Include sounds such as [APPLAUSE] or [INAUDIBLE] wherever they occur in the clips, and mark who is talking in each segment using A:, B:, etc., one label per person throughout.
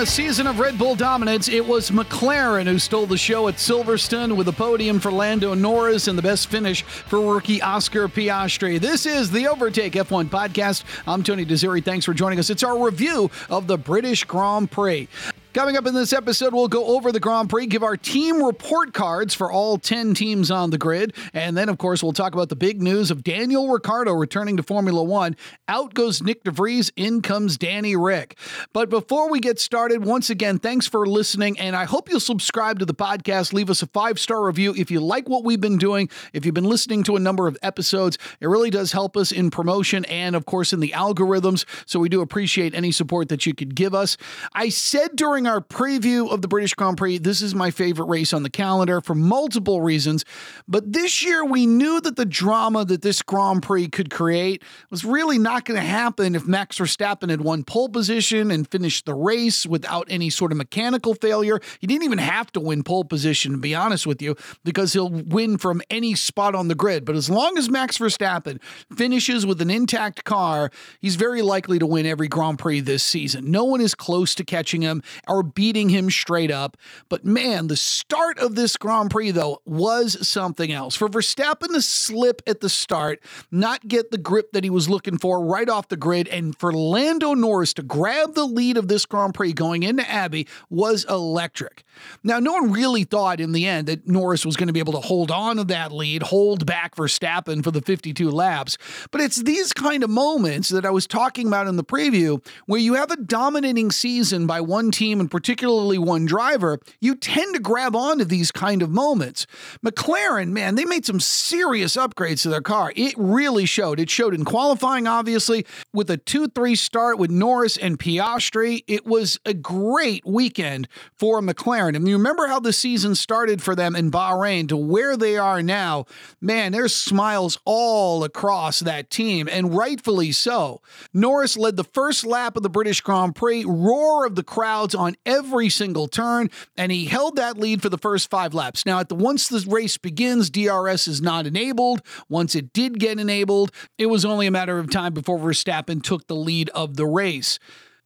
A: a season of Red Bull dominance, it was McLaren who stole the show at Silverstone with a podium for Lando Norris and the best finish for rookie Oscar Piastri. This is the Overtake F1 podcast. I'm Tony Desiri. Thanks for joining us. It's our review of the British Grand Prix. Coming up in this episode, we'll go over the Grand Prix, give our team report cards for all 10 teams on the grid, and then, of course, we'll talk about the big news of Daniel Ricciardo returning to Formula One. Out goes Nyck de Vries, in comes Danny Ric. But before we get started, once again, thanks for listening, and I hope you'll subscribe to the podcast. Leave us a five star review if you like what we've been doing. If you've been listening to a number of episodes, it really does help us in promotion and, of course, in the algorithms. So we do appreciate any support that you could give us. I said during during our preview of the British Grand Prix, this is my favorite race on the calendar for multiple reasons. But this year, we knew that the drama that this Grand Prix could create was really not going to happen if Max Verstappen had won pole position and finished the race without any sort of mechanical failure. He didn't even have to win pole position, to be honest with you, because he'll win from any spot on the grid. But as long as Max Verstappen finishes with an intact car, he's very likely to win every Grand Prix this season. No one is close to catching him are beating him straight up. But man, the start of this Grand Prix, though, was something else. For Verstappen to slip at the start, not get the grip that he was looking for right off the grid, and for Lando Norris to grab the lead of this Grand Prix going into Abbey was electric. Now, no one really thought in the end that Norris was going to be able to hold on to that lead, hold back Verstappen for the 52 laps. But it's these kind of moments that I was talking about in the preview where you have a dominating season by one team and particularly one driver, you tend to grab onto these kind of moments. McLaren, man, they made some serious upgrades to their car. It really showed. It showed in qualifying, obviously, with a 2 3 start with Norris and Piastri. It was a great weekend for McLaren. And you remember how the season started for them in Bahrain to where they are now. Man, there's smiles all across that team, and rightfully so. Norris led the first lap of the British Grand Prix, roar of the crowds on on every single turn, and he held that lead for the first five laps. Now, at the once the race begins, DRS is not enabled. Once it did get enabled, it was only a matter of time before Verstappen took the lead of the race.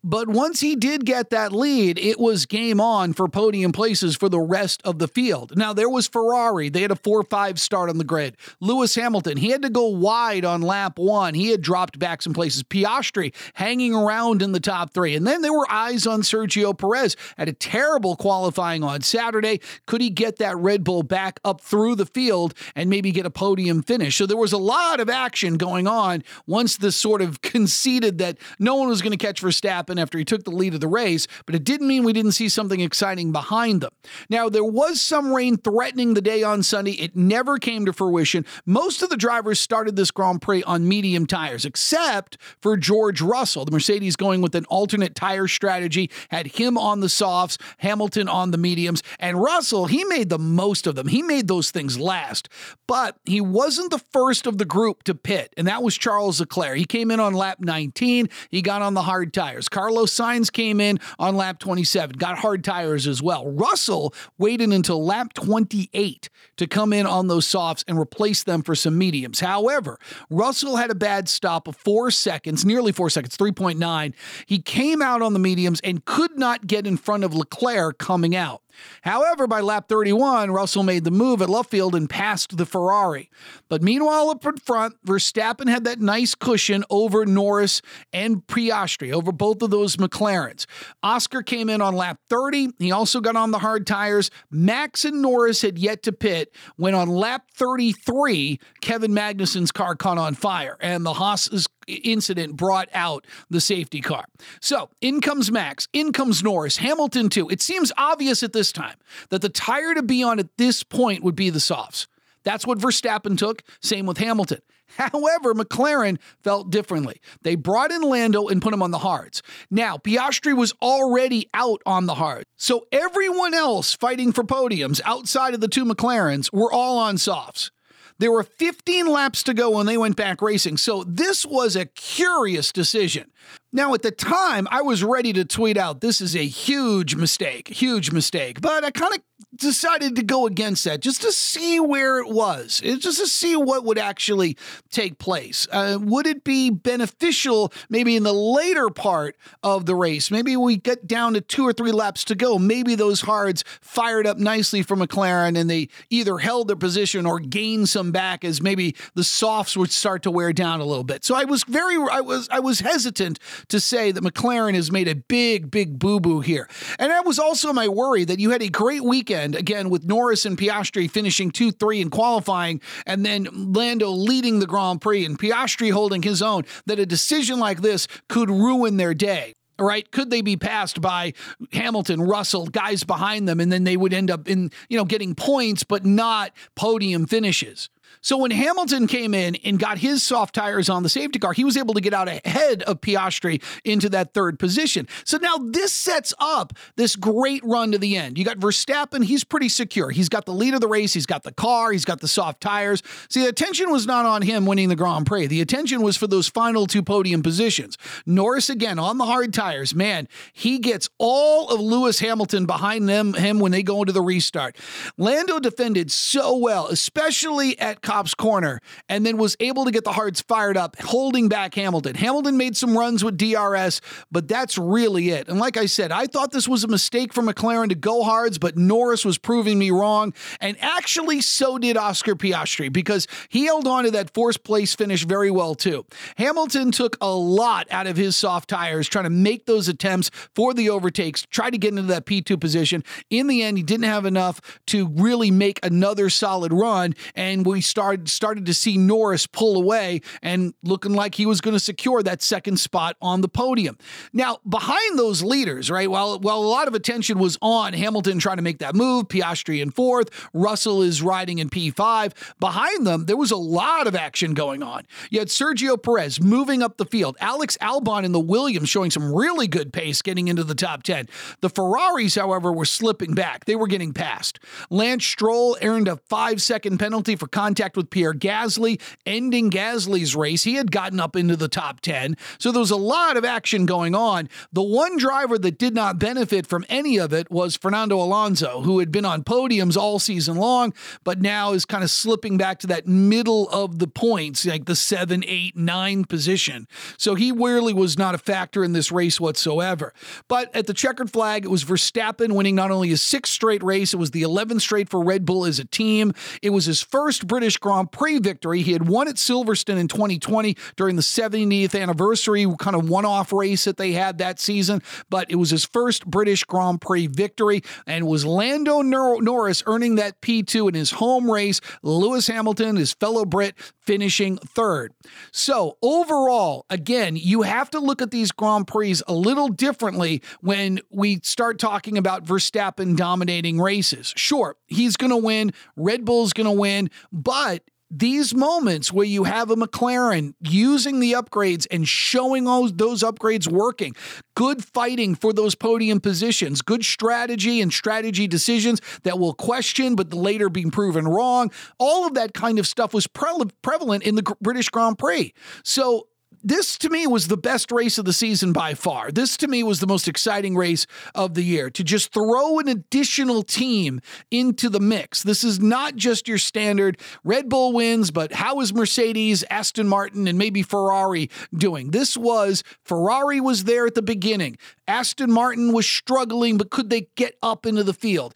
A: But once he did get that lead, it was game on for podium places for the rest of the field. Now, there was Ferrari. They had a 4 5 start on the grid. Lewis Hamilton, he had to go wide on lap one. He had dropped back some places. Piastri hanging around in the top three. And then there were eyes on Sergio Perez. Had a terrible qualifying on Saturday. Could he get that Red Bull back up through the field and maybe get a podium finish? So there was a lot of action going on once this sort of [LAUGHS] conceded that no one was going to catch Verstappen after he took the lead of the race, but it didn't mean we didn't see something exciting behind them. Now, there was some rain threatening the day on Sunday. It never came to fruition. Most of the drivers started this Grand Prix on medium tires, except for George Russell. The Mercedes going with an alternate tire strategy, had him on the softs, Hamilton on the mediums, and Russell, he made the most of them. He made those things last, but he wasn't the first of the group to pit, and that was Charles Leclerc. He came in on lap 19. He got on the hard tires. Carlos Sainz came in on lap 27, got hard tires as well. Russell waited until lap 28 to come in on those softs and replace them for some mediums. However, Russell had a bad stop of four seconds, nearly four seconds, 3.9. He came out on the mediums and could not get in front of Leclerc coming out. However, by lap 31, Russell made the move at Luffield and passed the Ferrari. But meanwhile, up in front, Verstappen had that nice cushion over Norris and Piastri, over both of those McLarens. Oscar came in on lap 30. He also got on the hard tires. Max and Norris had yet to pit when on lap 33, Kevin Magnussen's car caught on fire, and the Haas's incident brought out the safety car. So in comes Max, in comes Norris, Hamilton too. It seems obvious at this time that the tire to be on at this point would be the softs. That's what Verstappen took. Same with Hamilton. [LAUGHS] However, McLaren felt differently. They brought in Lando and put him on the hards. Now, Piastri was already out on the hard. So everyone else fighting for podiums outside of the two McLarens were all on softs. There were 15 laps to go when they went back racing, so this was a curious decision. Now, at the time, I was ready to tweet out, this is a huge mistake, huge mistake. But I kind of decided to go against that just to see where it was, just to see what would actually take place. Uh, would it be beneficial maybe in the later part of the race? Maybe we get down to two or three laps to go. Maybe those hards fired up nicely for McLaren and they either held their position or gained some back as maybe the softs would start to wear down a little bit. So I was very, I was, I was hesitant to say that McLaren has made a big, big boo boo here. And that was also my worry that you had a great weekend again with Norris and Piastri finishing 2 3 in qualifying, and then Lando leading the Grand Prix and Piastri holding his own, that a decision like this could ruin their day right? Could they be passed by Hamilton, Russell, guys behind them, and then they would end up in, you know, getting points, but not podium finishes? So when Hamilton came in and got his soft tires on the safety car, he was able to get out ahead of Piastri into that third position. So now this sets up this great run to the end. You got Verstappen, he's pretty secure. He's got the lead of the race, he's got the car, he's got the soft tires. See, the attention was not on him winning the Grand Prix. The attention was for those final two podium positions. Norris again on the hard tires. Man, he gets all of Lewis Hamilton behind them him when they go into the restart. Lando defended so well, especially at Corner and then was able to get the hards fired up, holding back Hamilton. Hamilton made some runs with DRS, but that's really it. And like I said, I thought this was a mistake for McLaren to go hards, but Norris was proving me wrong. And actually, so did Oscar Piastri because he held on to that fourth place finish very well, too. Hamilton took a lot out of his soft tires trying to make those attempts for the overtakes, try to get into that P2 position. In the end, he didn't have enough to really make another solid run, and we started started started to see Norris pull away and looking like he was going to secure that second spot on the podium. Now, behind those leaders, right? While while a lot of attention was on Hamilton trying to make that move, Piastri in fourth, Russell is riding in P5. Behind them, there was a lot of action going on. You had Sergio Perez moving up the field, Alex Albon in the Williams showing some really good pace getting into the top 10. The Ferraris, however, were slipping back. They were getting passed. Lance Stroll earned a five second penalty for contact contact with Pierre Gasly, ending Gasly's race. He had gotten up into the top 10. So there was a lot of action going on. The one driver that did not benefit from any of it was Fernando Alonso, who had been on podiums all season long, but now is kind of slipping back to that middle of the points, like the seven, eight, nine position. So he really was not a factor in this race whatsoever. But at the checkered flag, it was Verstappen winning not only his sixth straight race, it was the 11th straight for Red Bull as a team. It was his first British Grand Prix victory. He had won at Silverstone in 2020 during the 70th anniversary kind of one off race that they had that season, but it was his first British Grand Prix victory and was Lando Norris earning that P2 in his home race. Lewis Hamilton, his fellow Brit, finishing third. So, overall, again, you have to look at these Grand Prix a little differently when we start talking about Verstappen dominating races. Sure, he's going to win, Red Bull's going to win, but these moments where you have a McLaren using the upgrades and showing all those upgrades working, good fighting for those podium positions, good strategy and strategy decisions that will question but later being proven wrong, all of that kind of stuff was pre- prevalent in the British Grand Prix. So this to me was the best race of the season by far. This to me was the most exciting race of the year to just throw an additional team into the mix. This is not just your standard Red Bull wins, but how is Mercedes, Aston Martin, and maybe Ferrari doing? This was Ferrari was there at the beginning. Aston Martin was struggling, but could they get up into the field?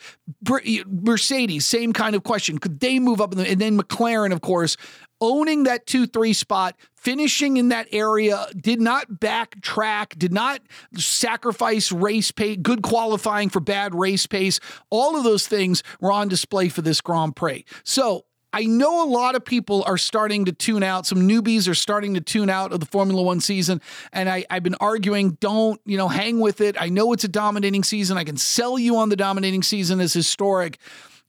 A: Mercedes, same kind of question. Could they move up? The, and then McLaren, of course, owning that 2 3 spot, finishing in that area, did not backtrack, did not sacrifice race pace, good qualifying for bad race pace. All of those things were on display for this Grand Prix. So, I know a lot of people are starting to tune out. Some newbies are starting to tune out of the Formula One season. And I, have been arguing, don't, you know, hang with it. I know it's a dominating season. I can sell you on the dominating season as historic.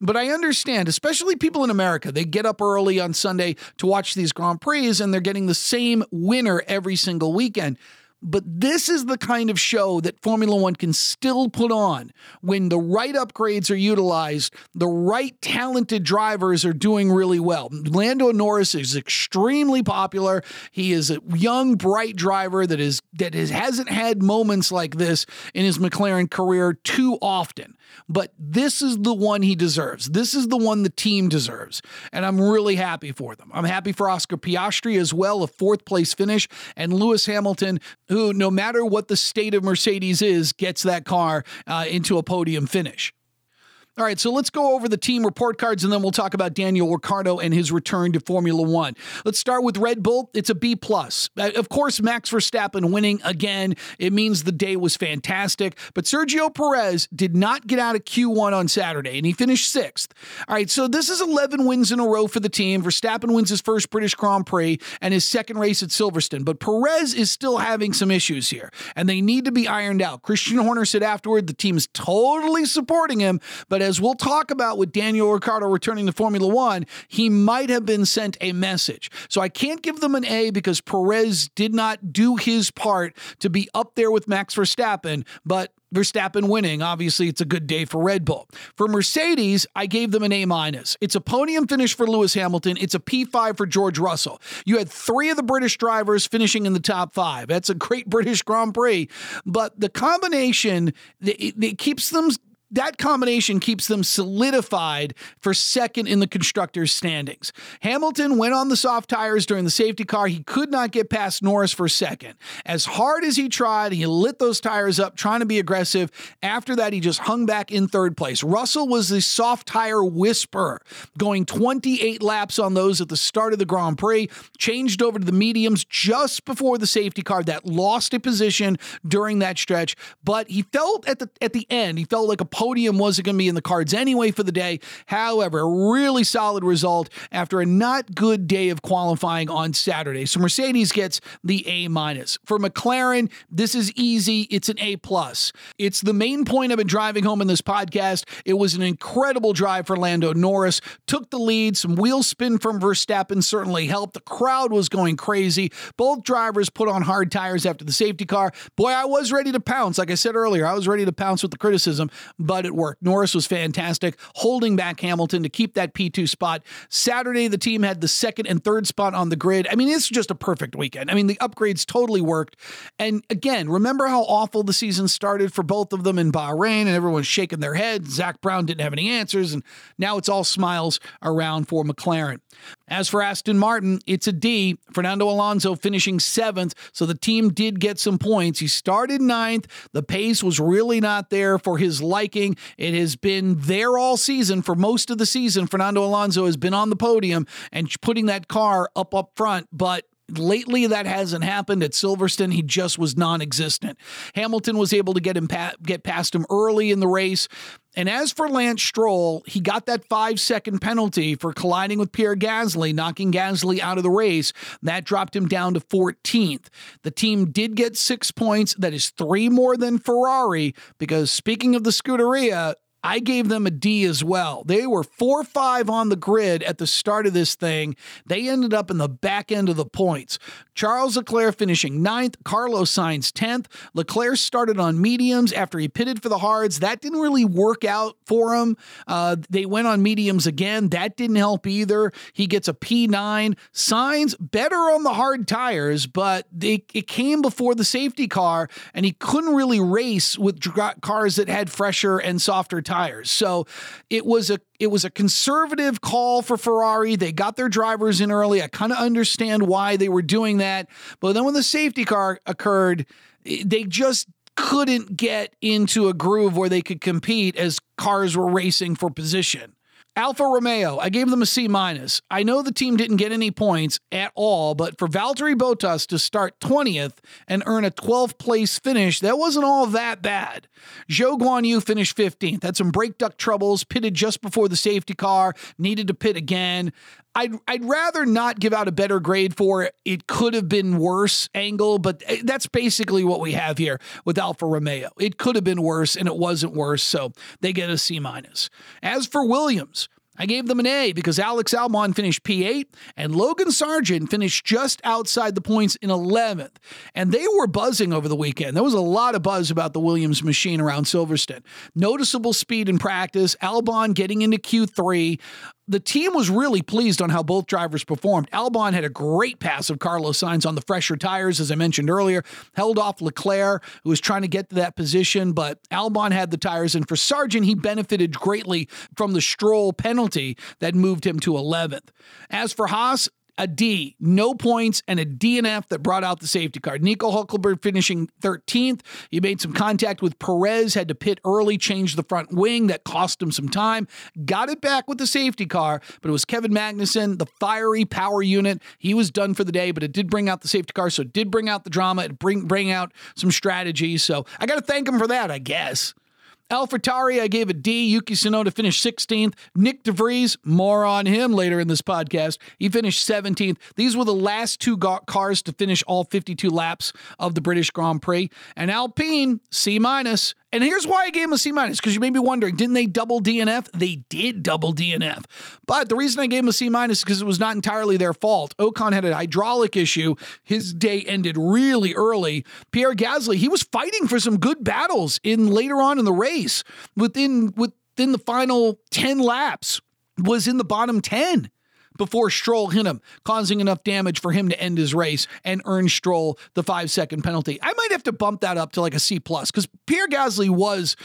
A: But I understand, especially people in America, they get up early on Sunday to watch these Grand Prix and they're getting the same winner every single weekend. But this is the kind of show that Formula One can still put on when the right upgrades are utilized, the right talented drivers are doing really well. Lando Norris is extremely popular. He is a young, bright driver that is that is, hasn't had moments like this in his McLaren career too often. But this is the one he deserves. This is the one the team deserves. And I'm really happy for them. I'm happy for Oscar Piastri as well, a fourth place finish, and Lewis Hamilton, who, no matter what the state of Mercedes is, gets that car uh, into a podium finish. All right, so let's go over the team report cards and then we'll talk about Daniel Ricciardo and his return to Formula One. Let's start with Red Bull. It's a B plus. Uh, of course, Max Verstappen winning again. It means the day was fantastic. But Sergio Perez did not get out of Q1 on Saturday and he finished sixth. All right, so this is 11 wins in a row for the team. Verstappen wins his first British Grand Prix and his second race at Silverstone. But Perez is still having some issues here and they need to be ironed out. Christian Horner said afterward the team is totally supporting him, but as we'll talk about with Daniel Ricciardo returning to Formula One, he might have been sent a message. So I can't give them an A because Perez did not do his part to be up there with Max Verstappen, but Verstappen winning. Obviously, it's a good day for Red Bull. For Mercedes, I gave them an A minus. It's a podium finish for Lewis Hamilton. It's a P5 for George Russell. You had three of the British drivers finishing in the top five. That's a great British Grand Prix. But the combination, it, it keeps them that combination keeps them solidified for second in the constructors' standings. Hamilton went on the soft tires during the safety car. He could not get past Norris for second. As hard as he tried, he lit those tires up trying to be aggressive. After that, he just hung back in third place. Russell was the soft tire whisperer, going 28 laps on those at the start of the Grand Prix, changed over to the mediums just before the safety car that lost a position during that stretch, but he felt at the at the end, he felt like a podium wasn't going to be in the cards anyway for the day. However, really solid result after a not good day of qualifying on Saturday. So Mercedes gets the A minus. For McLaren, this is easy. It's an A plus. It's the main point I've been driving home in this podcast. It was an incredible drive for Lando Norris. Took the lead. Some wheel spin from Verstappen certainly helped. The crowd was going crazy. Both drivers put on hard tires after the safety car. Boy, I was ready to pounce. Like I said earlier, I was ready to pounce with the criticism but it worked. Norris was fantastic, holding back Hamilton to keep that P2 spot. Saturday, the team had the second and third spot on the grid. I mean, it's just a perfect weekend. I mean, the upgrades totally worked. And again, remember how awful the season started for both of them in Bahrain, and everyone's shaking their head. Zak Brown didn't have any answers, and now it's all smiles around for McLaren. As for Aston Martin, it's a D. Fernando Alonso finishing seventh, so the team did get some points. He started ninth. The pace was really not there for his liking. It has been there all season. For most of the season, Fernando Alonso has been on the podium and putting that car up up front, but Lately, that hasn't happened at Silverstone. He just was non-existent. Hamilton was able to get him pa- get past him early in the race. And as for Lance Stroll, he got that five second penalty for colliding with Pierre Gasly, knocking Gasly out of the race. That dropped him down to 14th. The team did get six points. That is three more than Ferrari, because speaking of the Scuderia, I gave them a D as well. They were 4 5 on the grid at the start of this thing. They ended up in the back end of the points. Charles Leclerc finishing ninth, Carlos Sainz 10th. Leclerc started on mediums after he pitted for the hards. That didn't really work out for him. Uh, they went on mediums again. That didn't help either. He gets a P9. Sainz better on the hard tires, but they, it came before the safety car, and he couldn't really race with cars that had fresher and softer tires. So it was a it was a conservative call for Ferrari. They got their drivers in early. I kind of understand why they were doing that. But then when the safety car occurred, they just couldn't get into a groove where they could compete as cars were racing for position. Alfa Romeo, I gave them a C minus. I know the team didn't get any points at all, but for Valtteri Bottas to start 20th and earn a 12th place finish, that wasn't all that bad. Zhou Guanyu finished 15th, had some brake duct troubles, pitted just before the safety car, needed to pit again. I'd, I'd rather not give out a better grade for it. Could have been worse angle, but eh, that's basically what we have here with Alfa Romeo. It could have been worse and it wasn't worse, so they get a C minus. As for Williams, I gave them an A because Alex Albon finished P8 and Logan Sargeant finished just outside the points in 11th. And they were buzzing over the weekend. There was a lot of buzz about the Williams machine around Silverstone. Noticeable speed in practice, Albon getting into Q3 the team was really pleased on how both drivers performed. Albon had a great pass of Carlos Sainz on the fresher tires, as I mentioned earlier, held off Leclerc, who was trying to get to that position, but Albon had the tires. And for Sargeant, he benefited greatly from the Stroll penalty that moved him to 11th. As for Haas, a D, no points, and a DNF that brought out the safety car. Nico Hulkenberg finishing 13th. He made some contact with Perez, had to pit early, change the front wing. That cost him some time. Got it back with the safety car, but it was Kevin Magnussen, the fiery power unit. He was done for the day, but it did bring out the safety car, so it did bring out the drama. It bring bring out some strategies. So I got to thank him for that, I guess. AlphaTauri, I gave a D. Yuki Tsunoda finished 16th. Nyck de Vries, more on him later in this podcast. He finished 17th. These were the last two cars to finish all 52 laps of the British Grand Prix. And Alpine, C minus. And here's why I gave him a C minus because you may be wondering, didn't they double DNF? They did double DNF. But the reason I gave him a C minus is because it was not entirely their fault. Ocon had a hydraulic issue. His day ended really early. Pierre Gasly, he was fighting for some good battles in later on in the race. Within within the final 10 laps, was in the bottom 10 before Stroll hit him, causing enough damage for him to end his race and earn Stroll the five second penalty. I might have to bump that up to like a C plus because Pierre Gasly was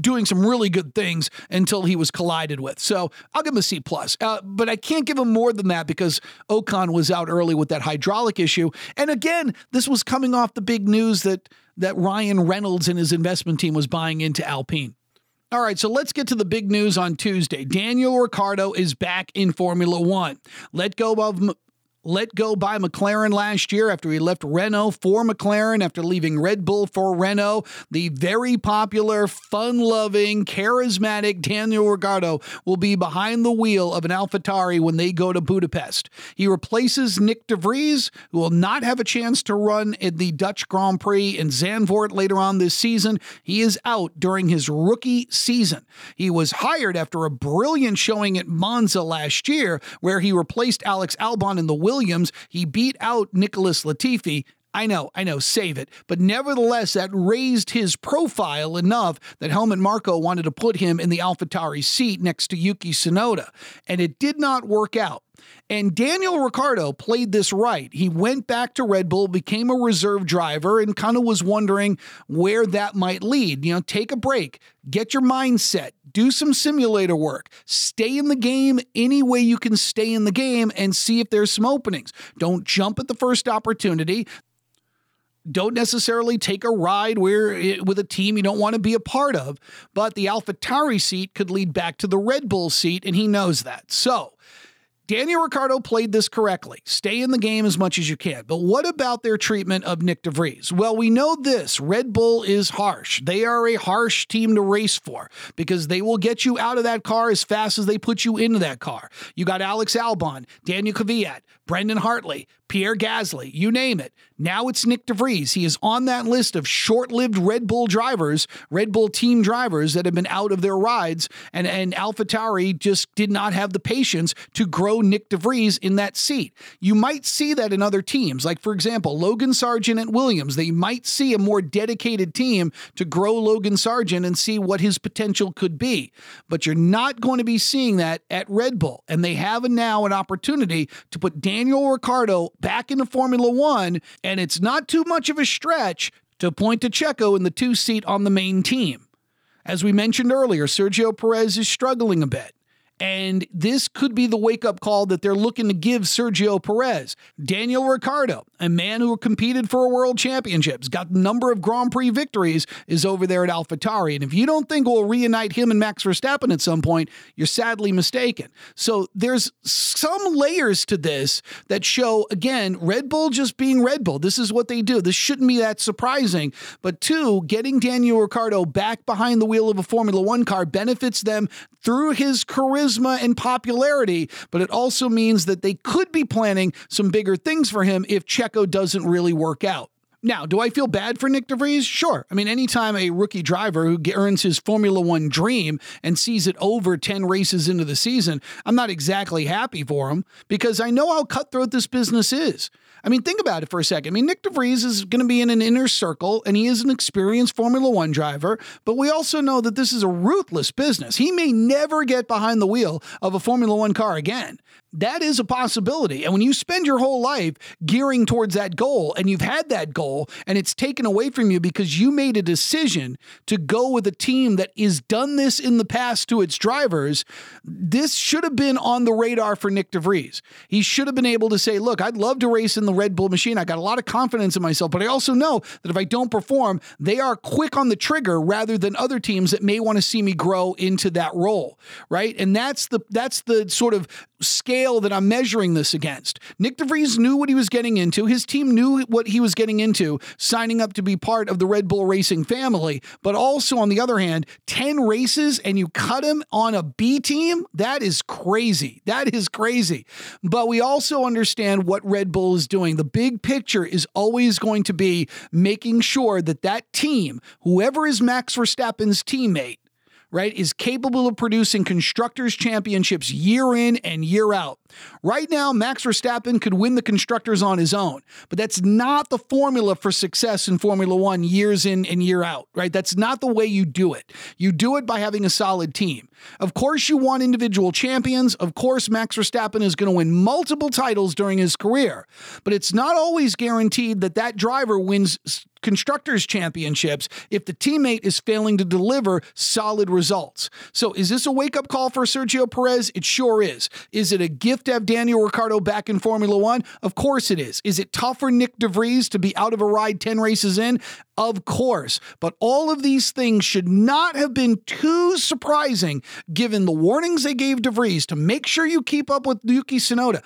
A: doing some really good things until he was collided with. So I'll give him a C plus, uh, but I can't give him more than that because Ocon was out early with that hydraulic issue. And again, this was coming off the big news that that Ryan Reynolds and his investment team was buying into Alpine. All right, so let's get to the big news on Tuesday. Daniel Ricciardo is back in Formula One. Let go of let go by McLaren last year after he left Renault for McLaren after leaving Red Bull for Renault. The very popular, fun loving, charismatic Daniel Ricciardo will be behind the wheel of an AlphaTauri when they go to Budapest. He replaces Nyck de Vries, who will not have a chance to run in the Dutch Grand Prix in Zandvoort later on this season. He is out during his rookie season. He was hired after a brilliant showing at Monza last year, where he replaced Alex Albon in the Williams. He beat out Nicholas Latifi. I know, I know, save it. But nevertheless, that raised his profile enough that Helmut Marko wanted to put him in the AlphaTauri seat next to Yuki Tsunoda. And it did not work out. And Daniel Ricciardo played this right. He went back to Red Bull, became a reserve driver, and kind of was wondering where that might lead. You know, take a break, get your mindset, do some simulator work, stay in the game any way you can stay in the game and see if there's some openings. Don't jump at the first opportunity don't necessarily take a ride where eh, with a team you don't want to be a part of, but the AlphaTauri seat could lead back to the Red Bull seat, and he knows that. So Daniel Ricciardo played this correctly. Stay in the game as much as you can. But what about their treatment of Nyck de Vries? Well, we know this Red Bull is harsh. They are a harsh team to race for because they will get you out of that car as fast as they put you into that car. You got Alex Albon, Daniel Kvyat, Brendan Hartley, Pierre Gasly, you name it. Now it's Nyck de Vries. He is on that list of short lived Red Bull drivers, Red Bull team drivers that have been out of their rides. And, and AlphaTauri just did not have the patience to grow Nyck de Vries in that seat. You might see that in other teams. Like, for example, Logan Sargeant at Williams. They might see a more dedicated team to grow Logan Sargeant and see what his potential could be. But you're not going to be seeing that at Red Bull. And they have now an opportunity to put Daniel Ricciardo back into Formula One, and it's not too much of a stretch to point to Checo in the two seat on the main team. As we mentioned earlier, Sergio Perez is struggling a bit. And this could be the wake up call that they're looking to give Sergio Perez. Daniel Ricciardo, a man who competed for a world championships, got a number of Grand Prix victories, is over there at AlphaTauri. And if you don't think we'll reunite him and Max Verstappen at some point, you're sadly mistaken. So there's some layers to this that show, again, Red Bull just being Red Bull. This is what they do. This shouldn't be that surprising. But two, getting Daniel Ricciardo back behind the wheel of a Formula One car benefits them through his charisma and popularity, but it also means that they could be planning some bigger things for him if Checo doesn't really work out. Now, do I feel bad for Nyck de Vries? Sure. I mean, anytime a rookie driver who earns his Formula One dream and sees it over 10 races into the season, I'm not exactly happy for him because I know how cutthroat this business is. I mean, think about it for a second. I mean, Nyck de Vries is going to be in an inner circle and he is an experienced Formula One driver, but we also know that this is a ruthless business. He may never get behind the wheel of a Formula One car again. That is a possibility. And when you spend your whole life gearing towards that goal and you've had that goal and it's taken away from you because you made a decision to go with a team that has done this in the past to its drivers, this should have been on the radar for Nyck de Vries. He should have been able to say, look, I'd love to race in the Red Bull machine. I got a lot of confidence in myself, but I also know that if I don't perform, they are quick on the trigger rather than other teams that may want to see me grow into that role, right? And that's the that's the sort of scale that I'm measuring this against. Nyck de Vries knew what he was getting into. His team knew what he was getting into, signing up to be part of the Red Bull Racing family. But also, on the other hand, 10 races and you cut him on a B team? That is crazy. That is crazy. But we also understand what Red Bull is doing. The big picture is always going to be making sure that that team, whoever is Max Verstappen's teammate, right, is capable of producing constructors' championships year in and year out. Right now, Max Verstappen could win the constructors on his own, but that's not the formula for success in Formula One years in and year out, right? That's not the way you do it. You do it by having a solid team. Of course, you want individual champions. Of course, Max Verstappen is going to win multiple titles during his career, but it's not always guaranteed that that driver wins constructors championships if the teammate is failing to deliver solid results. So is this a wake up call for Sergio Perez? It sure is. Is it a gift to have Daniel Ricciardo back in Formula One? Of course it is. Is it tough for Nyck de Vries to be out of a ride 10 races in? Of course. But all of these things should not have been too surprising given the warnings they gave de Vries to make sure you keep up with Yuki Tsunoda.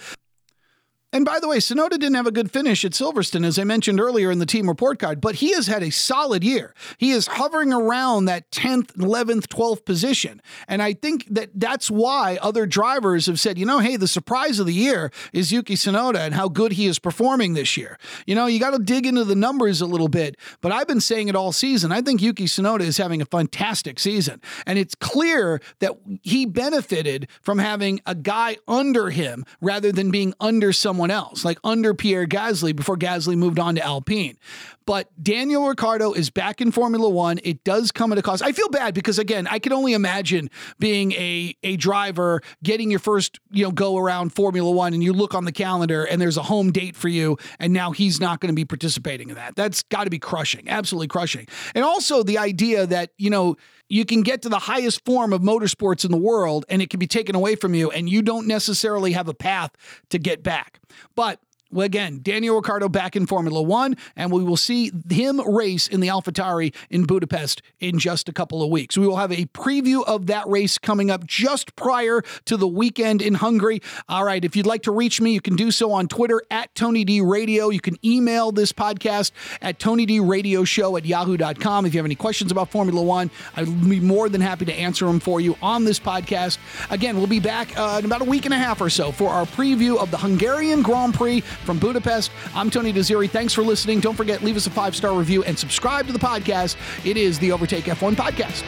A: And by the way, Tsunoda didn't have a good finish at Silverstone, as I mentioned earlier in the team report card, but he has had a solid year. He is hovering around that 10th, 11th, 12th position. And I think that that's why other drivers have said, you know, hey, the surprise of the year is Yuki Tsunoda and how good he is performing this year. You know, you got to dig into the numbers a little bit, but I've been saying it all season. I think Yuki Tsunoda is having a fantastic season. And it's clear that he benefited from having a guy under him rather than being under someone someone else, like under Pierre Gasly before Gasly moved on to Alpine. But Daniel Ricciardo is back in Formula One. It does come at a cost. I feel bad because again, I can only imagine being a a driver getting your first you know go around Formula One, and you look on the calendar and there's a home date for you, and now he's not going to be participating in that. That's got to be crushing, absolutely crushing. And also the idea that you know you can get to the highest form of motorsports in the world and it can be taken away from you and you don't necessarily have a path to get back. But again, Daniel Ricciardo back in Formula One, and we will see him race in the AlphaTauri in Budapest in just a couple of weeks. We will have a preview of that race coming up just prior to the weekend in Hungary. All right, if you'd like to reach me, you can do so on Twitter at Tony D Radio. You can email this podcast at Tony D Radio Show at yahoo.com. If you have any questions about Formula One, I'd be more than happy to answer them for you on this podcast. Again, we'll be back uh, in about a week and a half or so for our preview of the Hungarian Grand Prix from Budapest. I'm Tony Desiri. Thanks for listening. Don't forget, leave us a five star review and subscribe to the podcast. It is the Overtake F1 podcast.